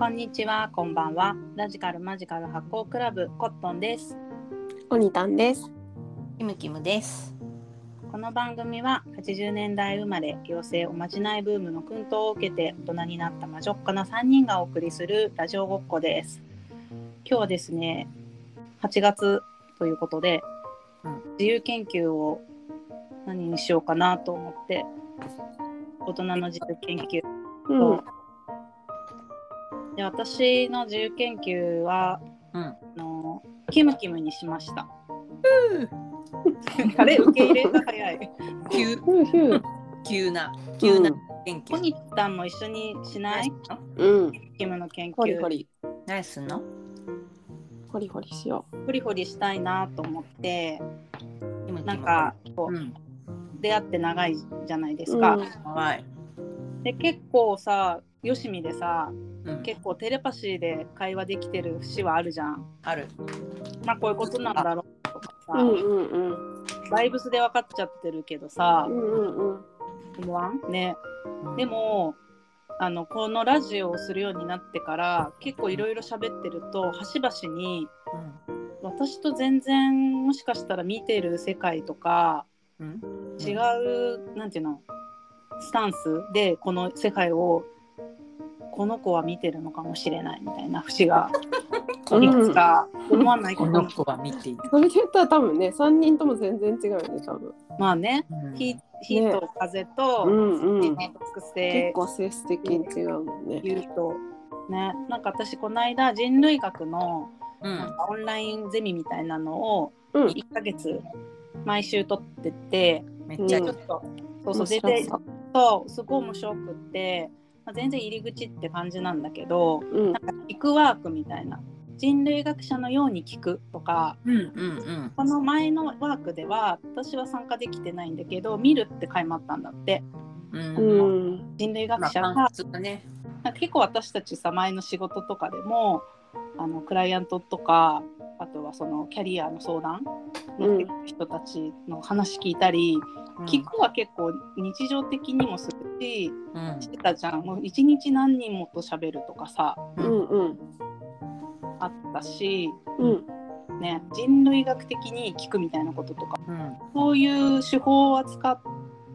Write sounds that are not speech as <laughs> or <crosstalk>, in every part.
こんにちは、こんばんは。ラジカルマジカル発行クラブコットンです。おにたんです。キムキムです。この番組は80年代生まれ、妖精おまじないブームの薫陶を受けて大人になった魔女っ子な3人がお送りするラジオごっこです。今日はですね、8月ということで、うん自由研究を何にしようかなと思って、大人の自由研究うん。で私の自由研究はうん。あのキムキムにしました。あれ受け入れが早い。急。急な急な研究。コニタンも一緒にしない？うん。キムの研究。ほりほり。何すんの？ほりほりしよホリホリしたいなと思って、キムキムなんかこう、うん。出会って長いじゃないでう。すか。はい。で結構さ、よしみでさ、うん。結構テレパシーで会話できてる節はあるじゃん。ある。まあこういうことなんだろうとかさ、うんうんうん。バイブスで分かっちゃってるけどさう、ん？うんうん。思わんね。でもあのこのラジオをするようになってから結構いろいろ喋ってると端々に私と全然もしかしたら見てる世界とかうん。違う、なんていうの？スタンスでこの世界をこの子は見てるのかもしれないみたいな節がうんいくつか思わないこの子は見ている。それで言ったら多分ね、三人とも全然違うよね、多分。まあねうん火火と風と、うんうん。ね複結性構性質的に違うもんね。言うとねなんか私この間人類学のうん。なんかオンラインゼミみたいなのをうん。1ヶ月毎週取ってて、めっちゃうんちょっとそうそう面白全然そうすごい面白くって、まあ、全然入り口って感じなんだけどうんなんか聞くワークみたいな人類学者のように聞くとかうんうんこの前のワークでは私は参加できてないんだけど見るって書いてあったんだってうん。ううん。ん。人類学まあ者が、感想だね。なんか結構私たちさ前の仕事とかでもあのクライアントとかあとはそのキャリアの相談の人たちの話聞いたり、聞くは結構日常的にもするしうん。してたじゃんもう一日何人もと喋るとかさうんうん。あったし、うん。ね、人類学的に聞くみたいなこととかうん。そういう手法は使っ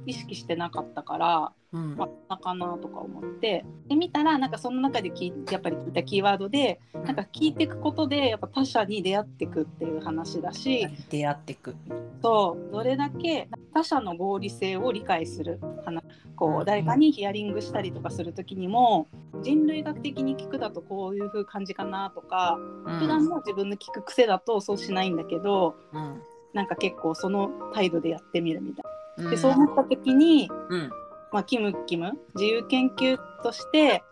意識してなかったから、うんまかなとか思ってで見たらなんかその中でやっぱり聞いたキーワードでなんか聞いていくことでやっぱ他者に出会っていくっていう話だし出会ってく。そうどれだけ他者の合理性を理解する話こうんう誰かにヒアリングしたりとかする時にも人類学的に聞くだとこういう風感じかなとか普段も自分の聞く癖だとそうしないんだけどうん。なんか結構その態度でやってみるみたいうん。な。でそう思った時に、うん。まあ、キムキム？自由研究として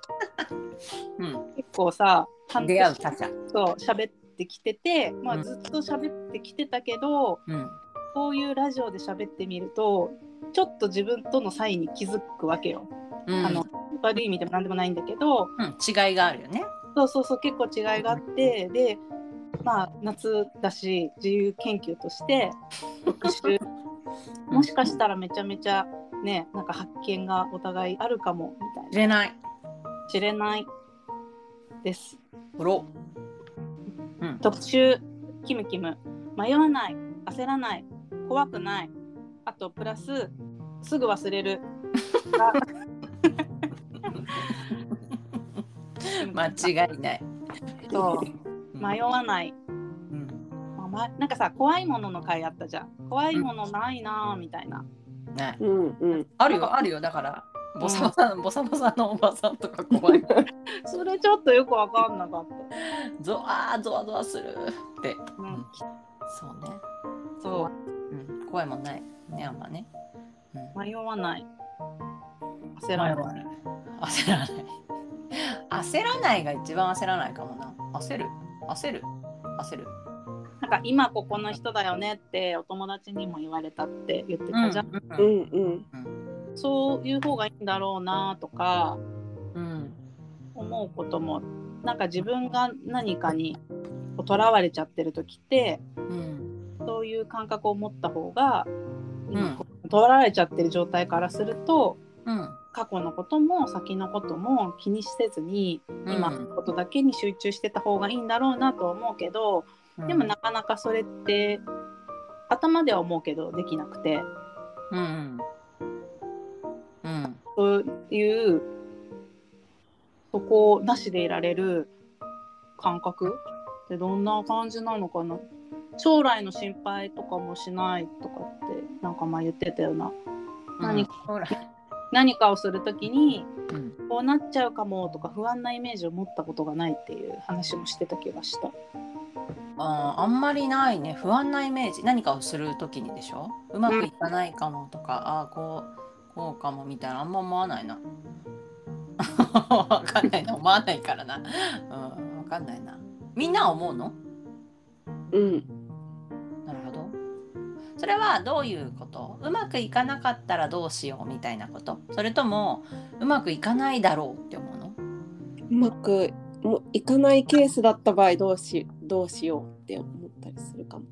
うん。結構さ半出会う他者。そう喋ってきてて、まあ、うんずっと喋ってきてたけど、うん。こういうラジオで喋ってみるとちょっと自分との差異に気づくわけよ。うん。あの悪い意味でも何でもないんだけどうん、違いがあるよね。そうそうそう結構違いがあってでまあ夏だし自由研究として復習もしかしたらめちゃめちゃねなんか発見がお互いあるかもみたいな知れない。知れないです。ほろ。うん。特集キムキム迷わない焦らない怖くないあとプラスすぐ忘れるが <laughs> 間違いない。そう迷わない、うん。まなんかさ怖いものの回あったじゃん怖いものないなぁみたいなね。うんうん。あるよ、あるよ。だから、ボサボサ、<laughs> ボサボサのおばさんとか怖い。<laughs> それちょっとよくわかんなかっゾワーゾワゾワするって。た、うんうんそうね。そうん。怖いもんない。ね、あんまね。うんう迷わない焦らないない。焦らない。焦らないが一番焦らないかもな。焦る。焦る。焦る。なんか今ここの人だよねってお友達にも言われたって言ってたじゃん、ううんんうん。そういう方がいいんだろうなとかうん。思うこともなんか自分が何かにとらわれちゃってる時ってうん。そういう感覚を持った方がうんとらわれちゃってる状態からするとうん過去のことも先のことも気にせずに今のことだけに集中してた方がいいんだろうなとは思うけど、でもなかなかそれって頭では思うけどできなくて。うんうん。そういうそこをなしでいられる感覚ってどんな感じなのかな。将来の心配とかもしないとかってなんか前言ってたような。何かほら、何かをするときにうん、こうなっちゃうかもとか不安なイメージを持ったことがないっていう話もしてた気がした。あーあんまりないね。不安なイメージ。何かをする時にでしょ？うまくいかないかもとか、ああこうこうかもみたいな。あんま思わないな。<laughs> わかんないな。思わないからな。うんわかんないな。みんなは思うの？うん。それはどういうこと？うまくいかなかったらどうしようみたいなこと？それともうまくいかないだろうって思うの？うまくもいかないケースだった場合どうしどうしようって思ったりするかも。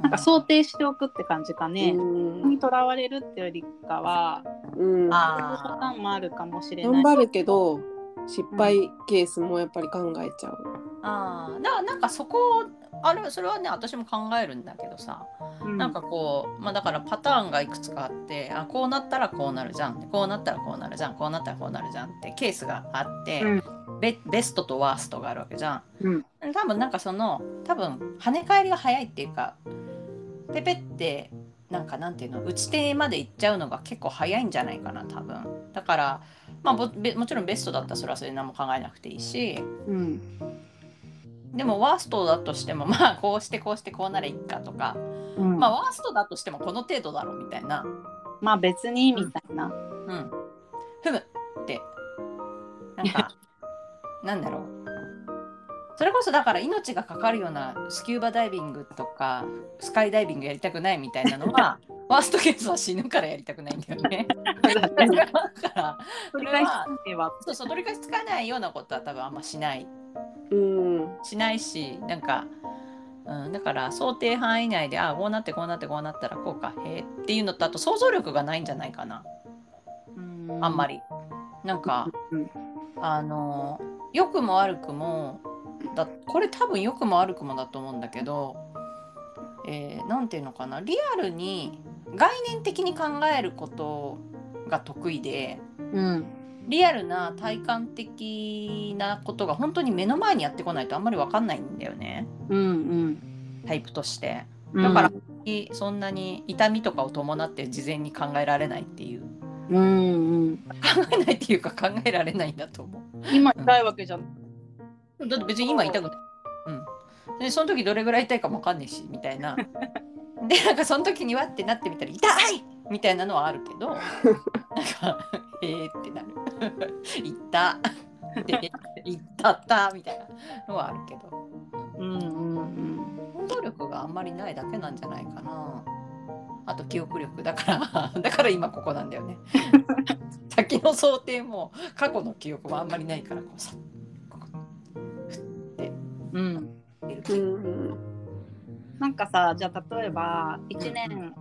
なんか想定しておくって感じかね。うんにとらわれるっていうよりかは、うん、あそういうパターンもあるかもしれない。頑張るけど失敗ケースもやっぱり考えちゃう。ああだからなんかそこあれそれはね私も考えるんだけどさ、うん。なんかこうまあだからパターンがいくつかあってあこうなったらこうなるじゃんこうなったらこうなるじゃんこうなったらこうなるじゃんってケースがあって、ベベストとワーストがあるわけじゃん。うん。多分なんかその多分跳ね返りが早いっていうかペペってなんかなんていうの打ち手まで行っちゃうのが結構早いんじゃないかな多分。だからまあもちろんベストだったらそれはそれで何も考えなくていいし。うんでもワーストだとしても <laughs> まあこうしてこうしてこうならいいかとかうん。まあワーストだとしてもこの程度だろうみたいな。まあ別にみたいな。うん。ふむって。なんか <laughs> なんだろう。それこそだから命がかかるようなスキューバダイビングとかスカイダイビングやりたくないみたいなのは <laughs> ワーストケースは死ぬからやりたくないんだよね。だから取り返しには。そうそう取り返しつかないようなことは多分あんましない。うんしないしなんか、うん、だから想定範囲内であこうなってこうなってこうなったらこうかへえっていうのとあと想像力がないんじゃないかな。あんまり。り。なんかうん。あの良くも悪くもだこれ多分良くも悪くもだと思うんだけどえーなんていうのかな。リアルに概念的に考えることが得意でうんリアルな体感的なことが本当に目の前にやってこないとあんまり分かんないんだよねうんタイプとして。うん。だからそんなに痛みとかを伴って事前に考えられないっていううんうん。考えないっていうか考えられないんだと思う。今痛いわけじゃん。だって別に今痛くない。うん。でその時どれぐらい痛いかもわかんないしみたいな。<laughs> でなんかその時にわってなってみたら痛いみたいなのはあるけどなんかえーってなる。<laughs> 痛で <laughs> 痛ったみたいなのはあるけど。うんうんうん。運動力があんまりないだけなんじゃないかな。あと記憶力だから <laughs> だから今ここなんだよね。先の想定も過去の記憶もあんまりないからこうさここうん。出るうんなんかさ、じゃあ例えば1年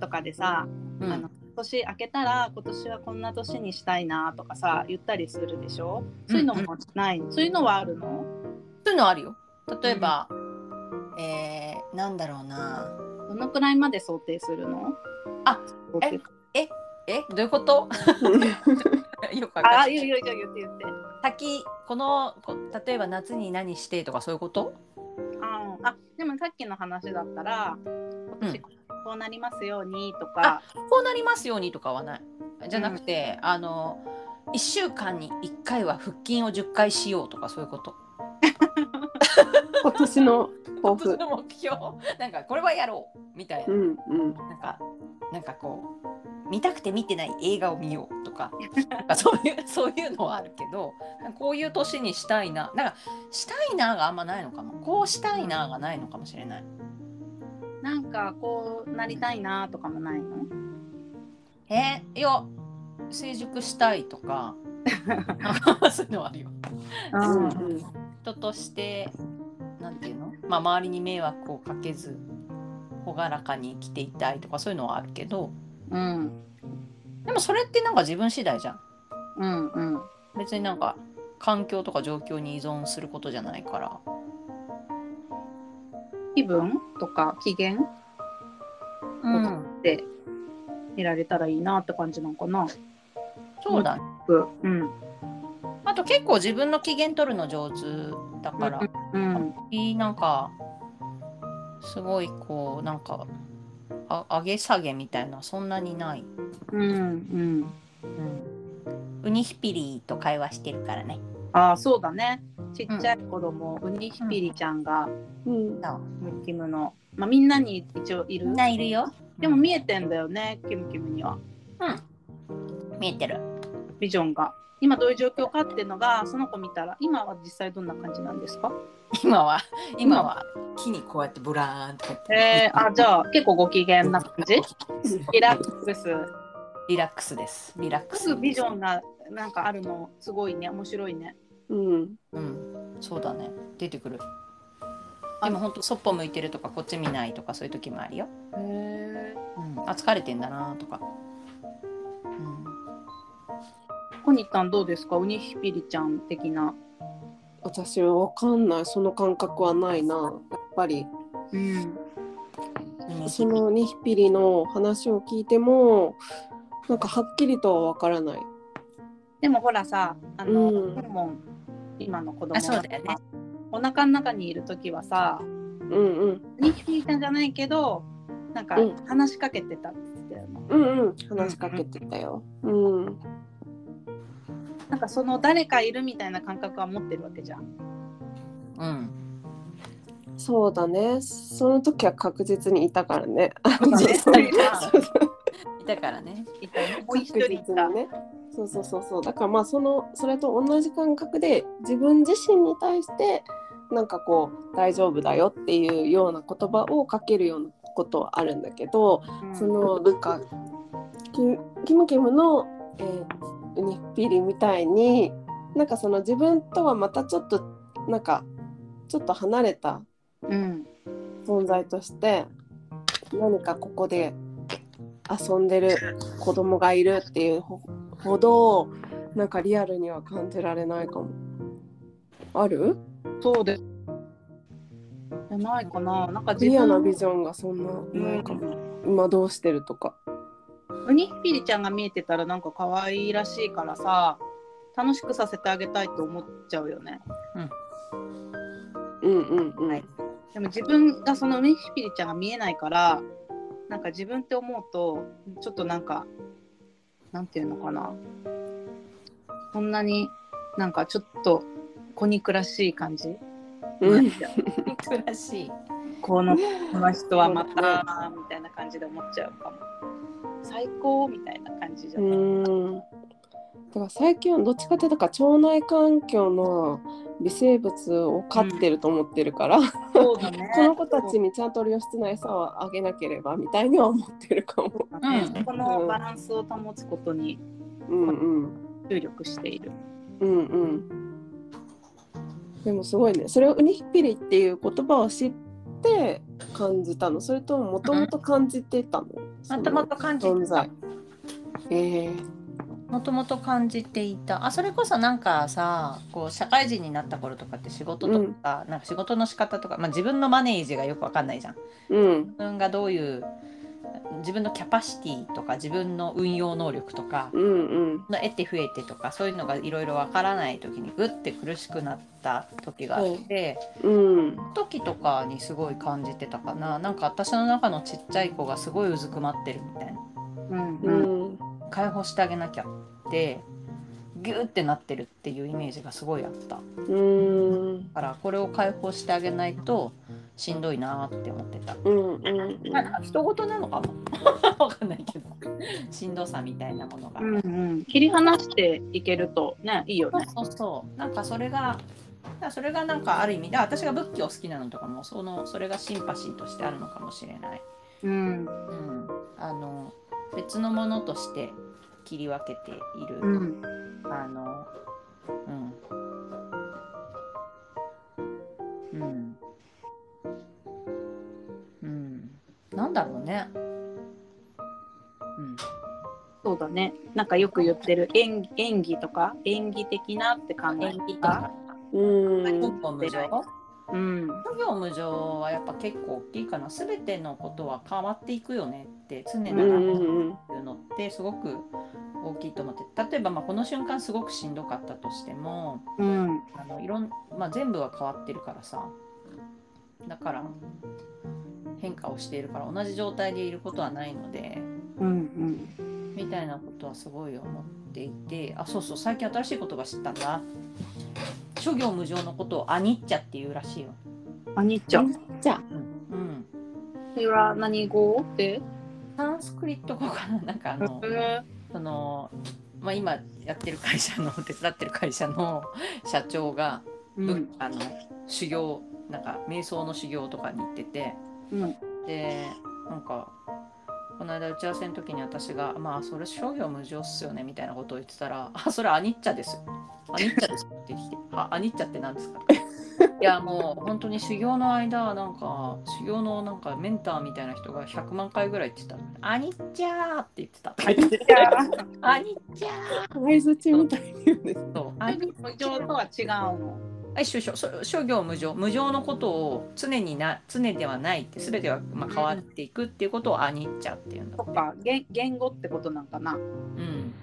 とかでさ、うんあの年明けたら今年はこんな年にしたいなとかさ言ったりするでしょ？そういうのもない、そういうのはあるの？そういうのあるよ。例えば、えー、なんだろうな。どのくらいまで想定するの？あ想定えどういうこと？よ <laughs> くあないいやいやいや言って言って。先このこ例えば夏に何してとかそういうこと？ああでもさっきの話だったら今年うんこうなりますようにとか、こうなりますようにとかはない。じゃなくて、あの1週間に1回は腹筋を10回しようとかそういうこと。<laughs> 今年の抱負。今年の目標？なんかこれはやろうみたいな。うんうんなんかなんかこう見たくて見てない映画を見ようとかなんかそういう <laughs> そういうのはあるけどこういう年にしたいななんかしたいながあんまないのかもこうしたいながないのかもしれない。なんかこうなりたいなとかもないの？えいや成熟したいとか。<laughs> そういうのはあるよ。人としてなんていうの、まあ、周りに迷惑をかけず朗らかに生きていたいとかそういうのはあるけど。うん。でもそれってなんか自分次第じゃん。うんうん。別になんか環境とか状況に依存することじゃないから気分とか機嫌うんで見られたらいいなって感じなのかな。そうだねうん。あと結構自分の機嫌取るの上手だから、うん。いいなんかすごいこうなんかあ上げ下げみたいなそんなにない、うん。うん。うん、ウニヒピリと会話してるからねああ、そうだね。ちっちゃい子供、ウニヒピリちゃんが、うん。ムキムの、まあ、みんなに一応いる。みん。ないるよ。でも見えてんだよね、キムキムには。見えてる。ビジョンが。今どういう状況かっていうのが、その子見たら、今は実際どんな感じなんですか？今は？今は？木にこうやってブラーンとかえー、あ、じゃあ結構ご機嫌な感じ？リラックス。リラックスです。リラックスビジョンがなんかあるの、すごいね、面白いね。うん。うんそうだね。出てくる。でもほんとそっぽ向いてるとかこっち見ないとかそういう時もあるよ、へえ。うん、あ疲れてんだなとか、うん、コニタンどうですか？ウニヒピリちゃん的な。私はわかんない。その感覚はないな。やっぱり。うん。そのニヒピリの話を聞いてもなんかはっきりとはわからない。でもほらさ、あの、うん。ホルモン今の子供あそうだよね。お腹の中にいる時はさ、うんうん。ウニヒピリちゃんじゃないけど、なんかうん。話しかけてたって言ってたよ。ね。うんうん。話しかけてたよ。うんなんかその誰かいるみたいな感覚は持ってるわけじゃん。うん。そうだね。その時は確実にいたからね。そうだねいたからね。いたね。<laughs> もう一確人いた。ね。そうそうそうそう。だからまあそのそれと同じ感覚で自分自身に対してなんかこう大丈夫だよっていうような言葉をかけるようなことはあるんだけど、うん。そのなんかキキムキムの、えーウニッピリみたいになんかその自分とはまたちょっとなんかちょっと離れたうん。存在として何かここで遊んでる子供がいるっていうほほどなんかリアルには感じられないかも。ある？そうで。じゃないかな。なんかクリアなビョジョンがそんなンないかも。今どうしてるとか。ウニヒピリちゃんが見えてたらなんか可愛いらしいからさ、楽しくさせてあげたいと思っちゃうよね。うんうんうん。はいでも自分がそのウニヒピリちゃんが見えないから、なんか自分って思うと、ちょっとなんか、なんていうのかな。そんなになんかちょっと子憎らしい感じ？うんらしいこのこの人はまたみたいな感じで思っちゃうかも。最高みたいな感じじゃうない？ん。だから最近はどっちかっていうとか腸内環境の微生物を飼ってると思ってるから、そうだね。<laughs> この子たちにちゃんと良質な餌をあげなければみたいには思ってるかも。そうだねうんこのバランスを保つことにうんうん。注力している。うんうん。でもすごいね。それをウニヒピリっていう言葉を知って感じたの？それとももともと感じてたの？もともと感じてた存在。ええもともと感じていた。あそれこそなんかさこう社会人になった頃とかって仕事とか,、なんか仕事の仕方とか、まあ、自分のマネージがよくわかんないじゃん。うん。自分がどういう自分のキャパシティとか自分の運用能力とかうんうん。の得て増えてとかそういうのがいろいろわからない時にグッて苦しくなった時があって、うん。時とかにすごい感じてたかな。なんか私の中のちっちゃい子がすごいうずくまってるみたいな。うんううんん解放してあげなきゃってギューってなってるっていうイメージがすごいあった。うん。だからこれを解放してあげないとしんどいなーって思ってた。うんうんまあ、人事なのかな <laughs> わかんないけど。しんどさみたいなものが、うんうん、切り離していけるとねいいよね。そうそうなんかそれがそれがなんかある意味で私が仏教好きなのとかもそのそれがシンパシーとしてあるのかもしれない、うん。うん、あの別のものとして切り分けている、うん。あのうん。うん。うん。なんだろうね。うん。そそうだね。なんかよく言ってる。演演技とか？演技的なって考えか。うんうん。諸行無常はやっぱ結構大きいかな。全てのことは変わっていくよねって常にうんうん習ってうんいうのってすごく大きいと思って。例えばまあこの瞬間すごくしんどかったとしてもうん。あのいろん、まあ、全部は変わってるからさ。だから変化をしているから同じ状態でいることはないのでうんみたいなことはすごい思っていて。あそうそう最近新しい言葉知ったんだ諸行無常のことをアニッチャっていうらしいよ。うんあにっちゃんじゃあうん、それは何語って？サンスクリット語かな？なんかあのその、まあ、今やってる会社の手伝ってる会社の <laughs> 社長が、うん。あの修行なんか瞑想の修行とかに行ってて。うん。でなんかこの間打ち合わせの時に私が「まあそれ商業無常っすよね」みたいなことを言ってたら「あそれアニッチャです。よ」「アニッチャです」って言ってきて「あアニッチャって何ですか? <laughs>」いやもう本当に修行の間なんか修行のなんかメンターみたいな人が100万回ぐらい言ってた「アニッチャー」って言ってた「アニッチャー。相づちみたいに言うんです」そう。アニッ無常とは違うのあ一緒一緒そ諸行無常無常のことを常にな常ではないって全てはまあ変わっていくっていうことをアニッチャっていうんだってとか言言語ってことなんかなうん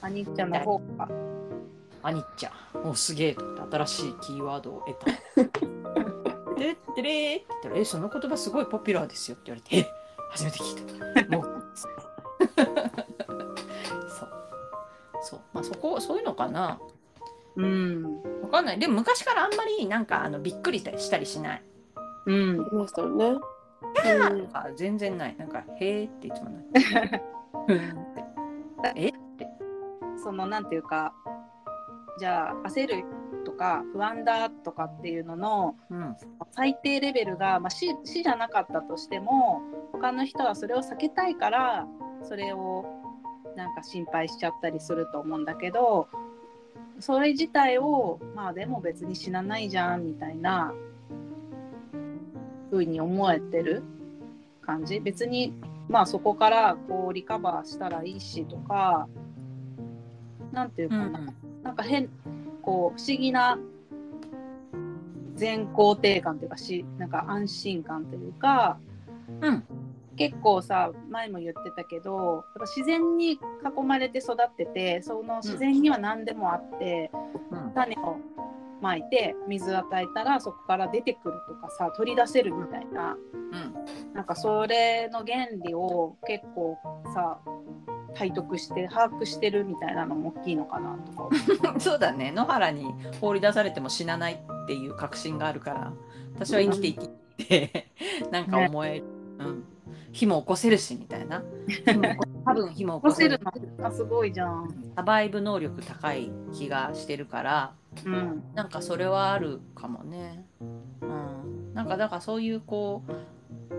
あにっちゃんの方かアニッチャ。おすげえと思って新しいキーワードを得た。<laughs> でってれーって言ったら「えその言葉すごいポピュラーですよ」って言われて「え初めて聞いた」もう <laughs> そう。そう。まあそこそういうのかな。うん。わかんない。でも昔からあんまりなんかあのびっくりしたりしない。うん。いましたよね。うん。なんか全然ない。なんか「へーっていつもなって <laughs> え？って。そのなんていうかじゃあ焦るとか不安だとかっていうののうん。最低レベルが、まあ、死死じゃなかったとしても他の人はそれを避けたいからそれをなんか心配しちゃったりすると思うんだけどそれ自体をまあでも別に死なないじゃんみたいな風に思えてる感じ？別にまあそこからこうリカバーしたらいいしとかなんていうかな、なんか変こう不思議な全肯定感というかしなんか安心感というかうん。結構さ前も言ってたけどやっぱ自然に囲まれて育っててその自然には何でもあって、うん。種をまいて水与えたらそこから出てくるとかさ取り出せるみたいな。うん。なんかそれの原理を結構さ体得して把握してるみたいなのも大きいのかなとか。<laughs> そうだね。野原に放り出されても死なないっていう確信があるから。私は生きていきってなんか思える、うん、火も起こせるしみたいな。多分火も起起こせるあすごいじゃん。サバイブ能力高い気がしてるから。うん。なんかそれはあるかもね、うん、なんかだからそういうこう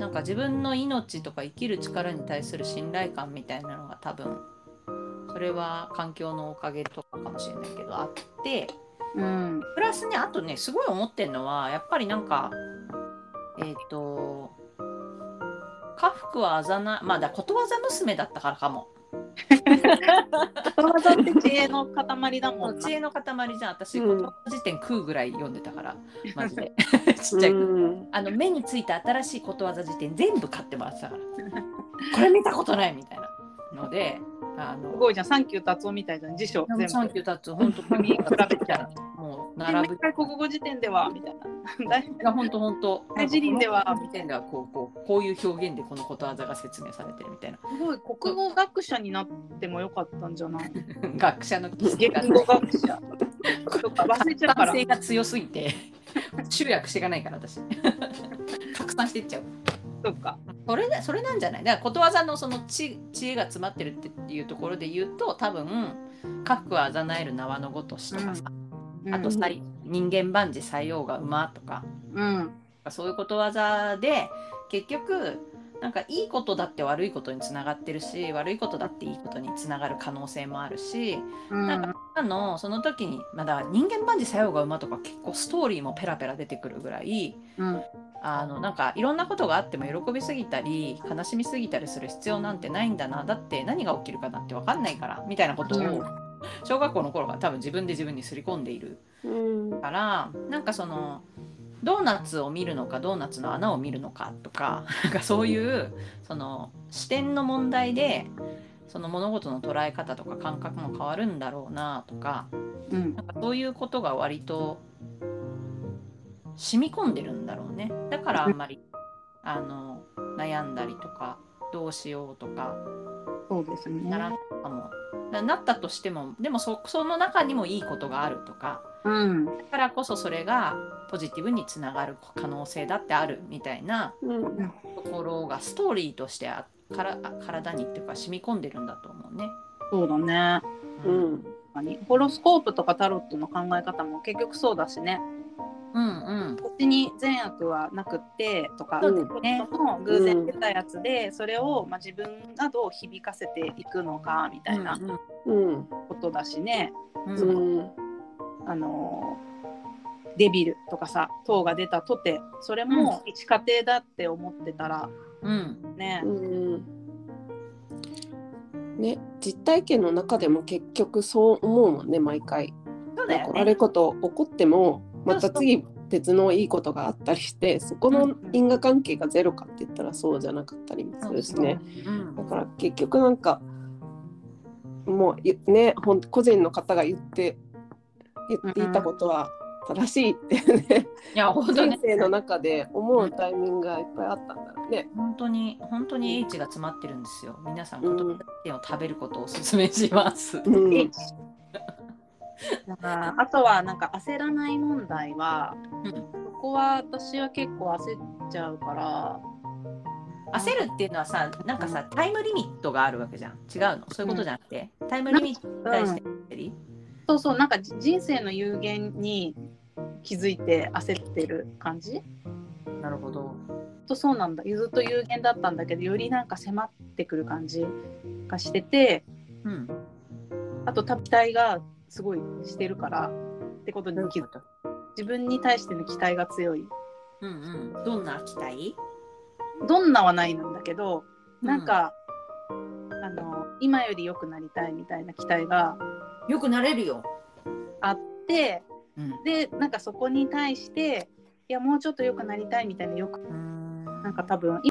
なんか自分の命とか生きる力に対する信頼感みたいなのが多分それは環境のおかげとかかもしれないけどあってうん。プラスねあとねすごい思ってるのはやっぱりなんかえっ、と家福はあざなまあだことわざ娘だったからかもことわざって知恵の塊だもんな。知恵の塊じゃん私、うんこの時点食うぐらい読んでたから <laughs> マジでちっちゃい頃うんあの目についた新しいことわざ辞典全部買ってもらってたから <laughs> これ見たことないみたいなのであのすごいじゃん、サンキュータツオみたいじゃん、辞書全部。サンキュータツオ本当 <laughs> に比べちゃうもう並ぶ一回国語辞典ではみたいな。大本当本当。大辞林ではこの時点ではこうこうこういう表現でこのことわざが説明されてるみたいなすごい国語学者になってもよかったんじゃない？<laughs> 学者の言語学者。とか忘れちゃうから男。性が強すぎて集約していかないから私拡散していっちゃう。とか。それだそれなんじゃない？だからことわざのその知知恵が詰まってるっていうところで言うと多分「家福はあざなえる縄のごとし」とかさ、あとさい人間万事採用が馬とかうん。そういうことわざで結局なんかいいことだって悪いことにつながってるし悪いことだっていいことにつながる可能性もあるしうん。なんかあのその時にまだ人間万事作用が馬とか結構ストーリーもペラペラ出てくるぐらいうん。あのなんかいろんなことがあっても喜びすぎたり悲しみすぎたりする必要なんてないんだなだって何が起きるかなんて分かんないからみたいなことを小学校の頃から多分自分で自分に刷り込んでいるうんからなんかそのドーナツを見るのかドーナツの穴を見るのかとかなんかそういうその視点の問題でその物事の捉え方とか感覚も変わるんだろうなとかうん。なんかそういうことが割と染み込んでるんだろうね。だからあんまりあの悩んだりとかどうしようとかそうですね。ならんかも。ななったとしてもでもそその中にもいいことがあるとかうん。だからこそそれがポジティブにつながる可能性だってあるみたいなうん。ところがストーリーとしてあからあ体にっていうか染み込んでるんだと思うね。そうだね。うん。ホロスコープとかタロットの考え方も結局そうだしね。うんうん。こっちに善悪はなくってとか、そうですね。その偶然出たやつで、それを、まあ、自分がどう響かせていくのかみたいなうんことだしね、うんあのデビルとかさ塔が出たとてそれも一家庭だって思ってたらうん。ね、うん。ね実体験の中でも結局そう思うもんね毎回。そうだよ悪いね。こと起こってもまた次別のいいことがあったりしてそこの因果関係がゼロかって言ったらそうじゃなかったりもするしね。うん。だから結局なんかもうゆねほん個人の方が言って言っていたことは正しいってね、いや本当人ね生の中で思うタイミングがいっぱいあったんだろうね。本当に本当に H が詰まってるんですよ。皆さんうん子供を食べることをお勧めします。うん。えだからあとはなんか焦らない問題は、うんそこは私は結構焦っちゃうから。焦るっていうのはさなんかさタイムリミットがあるわけじゃん。違うの？そういうことじゃなくて、タイムリミットに対して焦り、そうそうなんかじ人生の有限に気づいて焦ってる感じ？なるほど。とそうなんだずっと有限だったんだけどよりなんか迫ってくる感じがしててうん。あと期待がすごいしてるからってことに気づく自分に対しての期待が強いうんうん。どんな期待？どんなはないんだけどなんか、あの今より良くなりたいみたいな期待がよくなれるよ。あってうん。でなんかそこに対していやもうちょっと良くなりたいみたいなよくなんか多分い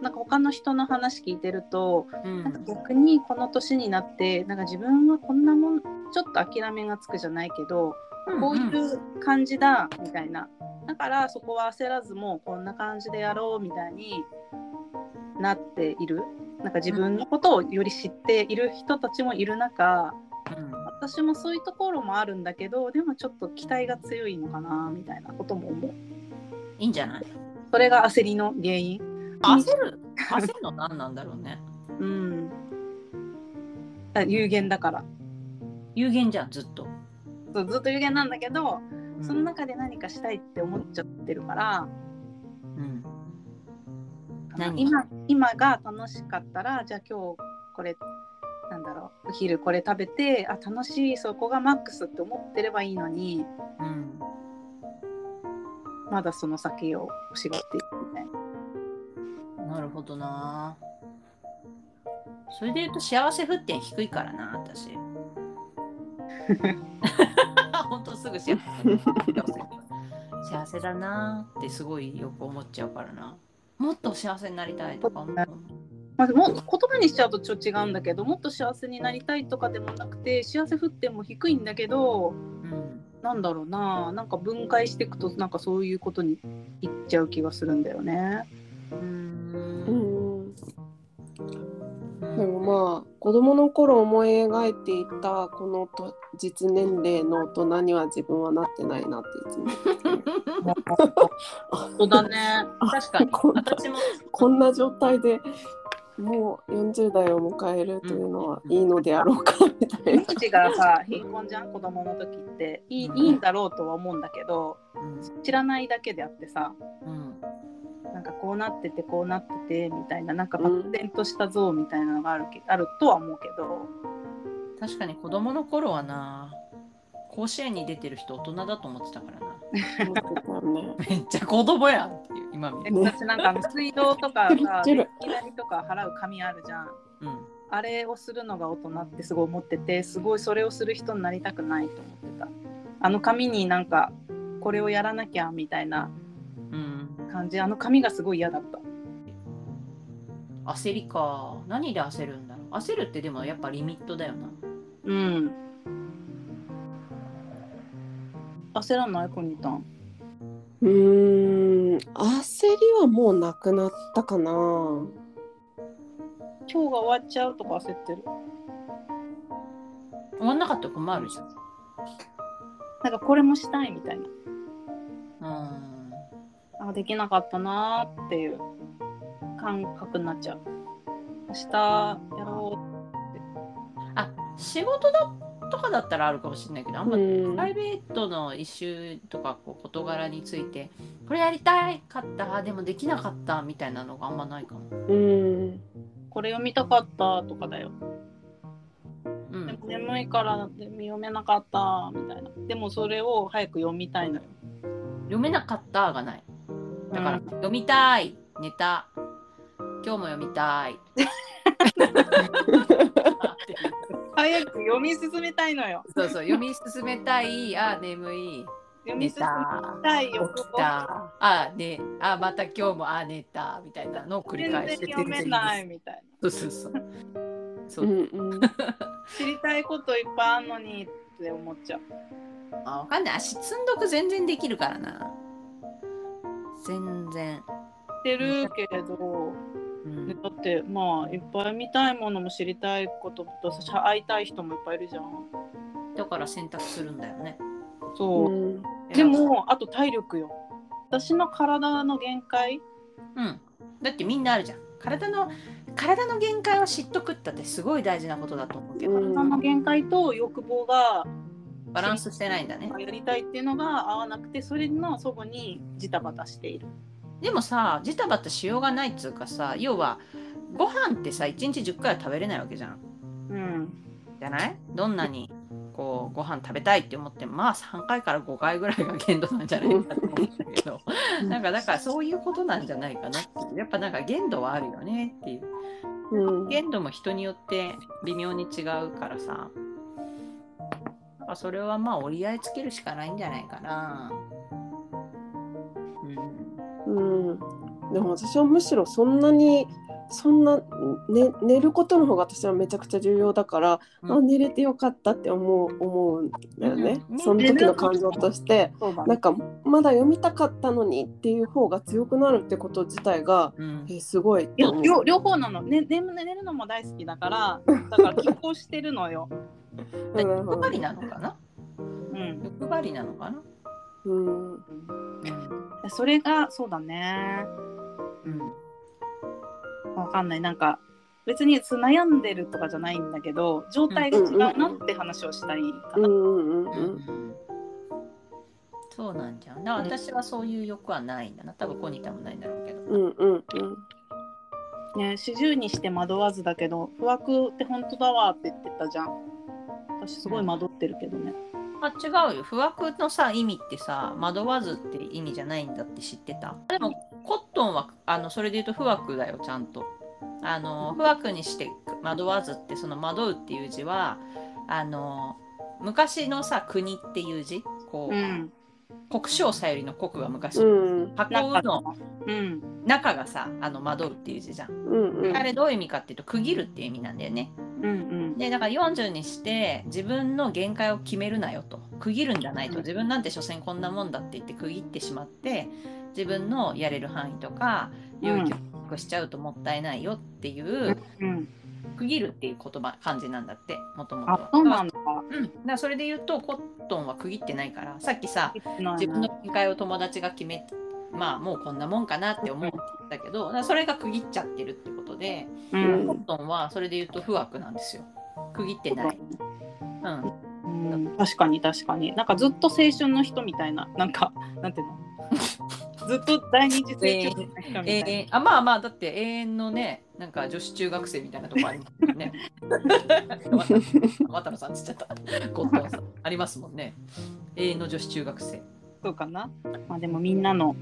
なんか他の人の話聞いてると、うん。なんか逆にこの年になってなんか自分はこんなもんちょっと諦めがつくじゃないけど、こういう感じだみたいな。だからそこは焦らずもうこんな感じでやろうみたいになっているなんか自分のことをより知っている人たちもいる中うん私もそういうところもあるんだけどでもちょっと期待が強いのかなみたいなことも思ういいんじゃない？それが焦りの原因焦る？<laughs> 焦るの何なんだろうね。うんあ有限だから有限じゃんずっと。そうずっと有限なんだけど、うんその中で何かしたいって思っちゃってるからうん。何？今今が楽しかったらじゃあ今日これなんだろうお昼これ食べてあ楽しいそこがマックスって思ってればいいのにうん。まだその先を欲しがっていくみたいな。なるほどな。それで言うと幸せ沸点低いからな私。<laughs> 本当すぐ幸せ幸せだなってすごいよく思っちゃうからな。もっと幸せになりたいとか思う。まあ、もう言葉にしちゃうとちょっと違うんだけどもっと幸せになりたいとかでもなくて幸せ沸点も低いんだけどうん。なんだろうななんか分解していくとなんかそういうことにいっちゃう気がするんだよね。う。うんんでもまあ子供の頃思い描いていたこのと実年齢の大人には自分はなってないなっていつもそうだね。<laughs> 確かに。こんな私も。こんな状態でもう40代を迎えるというのはいいのであろうかみたいな。命がさ貧困じゃん？子供の時って。いい,、うん。いいんだろうとは思うんだけどうん。知らないだけであってさ。うんなんかこうなっててこうなっててみたいななんか漠然とした像みたいなのがあるけ、あるとは思うけど確かに子供の頃はな甲子園に出てる人大人だと思ってたからな。めっちゃ子供やんっていう今見。私なんかあの水道とかさ、電気代とか払う紙あるじゃん。うん。あれをするのが大人ってすごい思ってて、すごいそれをする人になりたくないと思ってた。あの紙になんかこれをやらなきゃみたいなうん。感じ、あの紙がすごい嫌だった。焦りか。何で焦るんだろう。焦るってでもやっぱリミットだよな。うん。焦らない？コニタン。うーん、焦りはもうなくなったかな。今日が終わっちゃうとか焦ってる。終わんなかったら困るじゃん。なんかこれもしたいみたいな。うん。あできなかったなーっていう感覚になっちゃう。明日やろあ、仕事だとかだったらあるかもしれないけど、あんまうんプライベートのイシューとかこう事柄についてこれやりたいかったでもできなかったみたいなのがあんまないかも。うん。う。これ読みたかったとかだよ。うんでも眠いからで読めなかったみたいな。でもそれを早く読みたいのよ。読めなかったがない。だから、うん読みたい寝た今日も読みたい。<laughs> 早く読み進めたいのよ。そうそう読み進めたいあ眠い寝読み進めたたい欲起き望。たあねあまた今日もあ寝たみたいなのを繰り全然返して読めないみたいな。そうそうそう。そううんうん。<laughs> 知りたいこといっぱいあるのにって思っちゃう。あわかんない足積んどく全然できるからな全然、してるけど、うん。だってまあいっぱい見たいものも知りたいこととさ会いたい人もいっぱいいるじゃん。だから選択するんだよね。そう。うん。でもあと体力よ。私の体の限界？うん。だってみんなあるじゃん。体の体の限界を知っとくったってすごい大事なことだと思うけど、うん体の限界と欲望がバランスしてないんだね。やりたいっていうのが合わなくてそれのそばにジタバタしている。でもさジタバタしようがないっつうかさ要はご飯ってさ1日10回は食べれないわけじゃん。うん。じゃない？どんなにこうご飯食べたいって思ってもまあ3回から5回ぐらいが限度なんじゃないかと思うんだけど。なんかだからそういうことなんじゃないかなっていう。やっぱなんか限度はあるよねっていう。うん。限度も人によって微妙に違うからさだからそれはまあ折り合いつけるしかないんじゃないかな。うん。うん、でも私はむしろそんなにそんな、ね、寝ることの方が私はめちゃくちゃ重要だから、うん。あ寝れてよかったって思う思うんだよね、うんその時の感情として。ね。なんかまだ読みたかったのにっていう方が強くなるってこと自体がうん。えすごい両両方なの、ね、寝寝るのも大好きだからだから拮抗してるのよ。<laughs> うん。欲張りなのかな？うん、欲張りなのかな？うん。うんそれがそうだね。うん。わかんない。なんか別に悩んでるとかじゃないんだけど状態が違うなって話をしたいかな。うんうんうんうん。うんそうなんじゃん。だから私はそういう欲はないんだな。多分コニタもないんだろうけど。うんうんうん。ね四十にして惑わずだけど不惑って本当だわって言ってたじゃん。私すごい惑ってるけどね。あ違うよ。不惑のさ意味ってさ惑わずって意味じゃないんだって知ってた？でもコットンはあのそれで言うと不惑だよちゃんと。あの不惑にして惑わずってその惑うっていう字はあの昔のさ国っていう字？こう、うん。国生さゆりの国が昔、うん箱うのうん。中がさあの惑うっていう字じゃん。うんうんあれどういう意味かっていうと区切るっていう意味なんだよね。うんうん。でだから40にして自分の限界を決めるなよと区切るんじゃないとうん自分なんて所詮こんなもんだって言って区切ってしまって自分のやれる範囲とか領域を隠しちゃうともったいないよっていう、うん。区切るっていう言葉漢字なんだってもともと。そうなんだ。うん、だからそれで言うとコットンは区切ってないからさっきさ自自分の限界を友達が決めまあもうこんなもんかなって思うって言ったけどそれが区切っちゃってるってことでううんコットンはそれで言うと不惑なんですよ区切ってない。うんうん、確かに確かになんかずっと青春の人みたいななんかなんていうの？<laughs> ずっと第二次成長の人みたいな、永遠あまあまあだって永遠のねなんか女子中学生みたいなとこありますよね。<laughs> 渡野さんっつっちゃった。ゴッドンさんありますもんね。永遠の女子中学生。そうかな。まあでもみんなの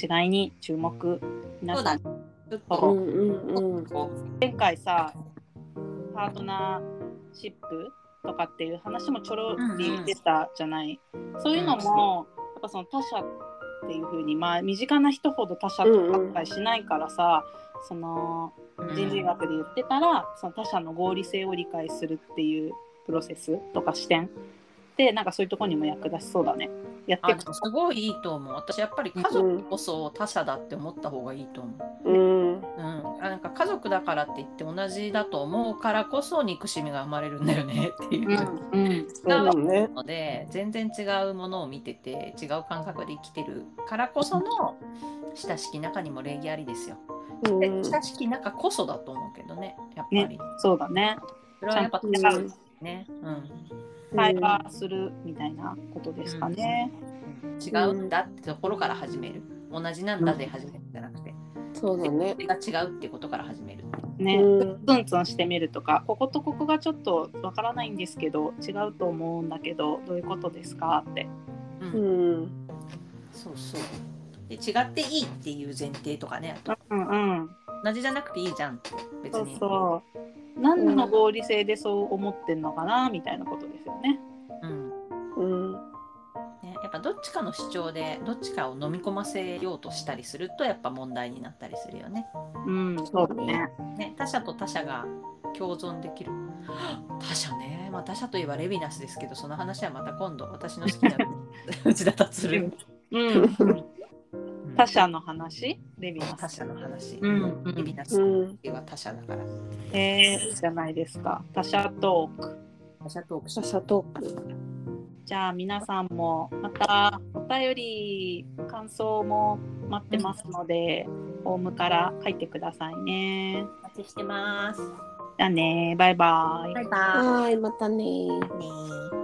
違いに注目。皆さん、ちょっうとんうんうん。こ前回さ、パートナーシップとかっていう話もちょろり出たじゃない？そういうのも、やっぱその他者っていう風に、まあ身近な人ほど他者と扱いしないからさ、そのう人類学で言ってたら、その他者の合理性を理解するっていうプロセスとか視点でなんかそういうところにも役立ちそうだね。やっていくすごいいいと思う私やっぱり家族こそ他者だって思った方がいいと思う。うん。うん、あなんか家族だからって言って同じだと思うからこそ憎しみが生まれるんだよね <laughs> っていう。うんうんそうだね。ので全然違うものを見てて違う感覚で生きてるからこその親しき中にも礼儀ありですよ。でうん。親しき中こそだと思うけどねやっぱり。そうだね。それはやっぱね。うん会話するみたいなことですかね。違うんだってところから始める。同じなんだで始めるんじゃなくて、そうだねが違うっていうことから始める。ね、うんツンツンしてみるとか、こことここがちょっとわからないんですけど、違うと思うんだけど、どういうことですかって。う、うんん。そうそう。で違っていいっていう前提とかね、あとうんうん。同じじゃなくていいじゃんって別そうに。そう。何の合理性でそう思ってんのかなみたいなことですよね。うんちかの主張でどっちかを飲み込ませようとしたりするとやっぱ問題になったりするよね。うん、そうだね。ね他者と他者が共存できる。<gasps> 他者ね、まあ、他者といえばレヴィナスですけどその話はまた今度私の好きな <laughs> 内田達郎うん。他者の話？レビナス。他者の話。うんレヴィナスうん。は他者だから。えー、じゃないですか。他者トーク。他者トークシャシャトーク。じゃあ皆さんもまたお便り感想も待ってますので、ホームから書いてくださいね。お待ちしてます。じゃあねバイバイ。バイバはーい、またね。ね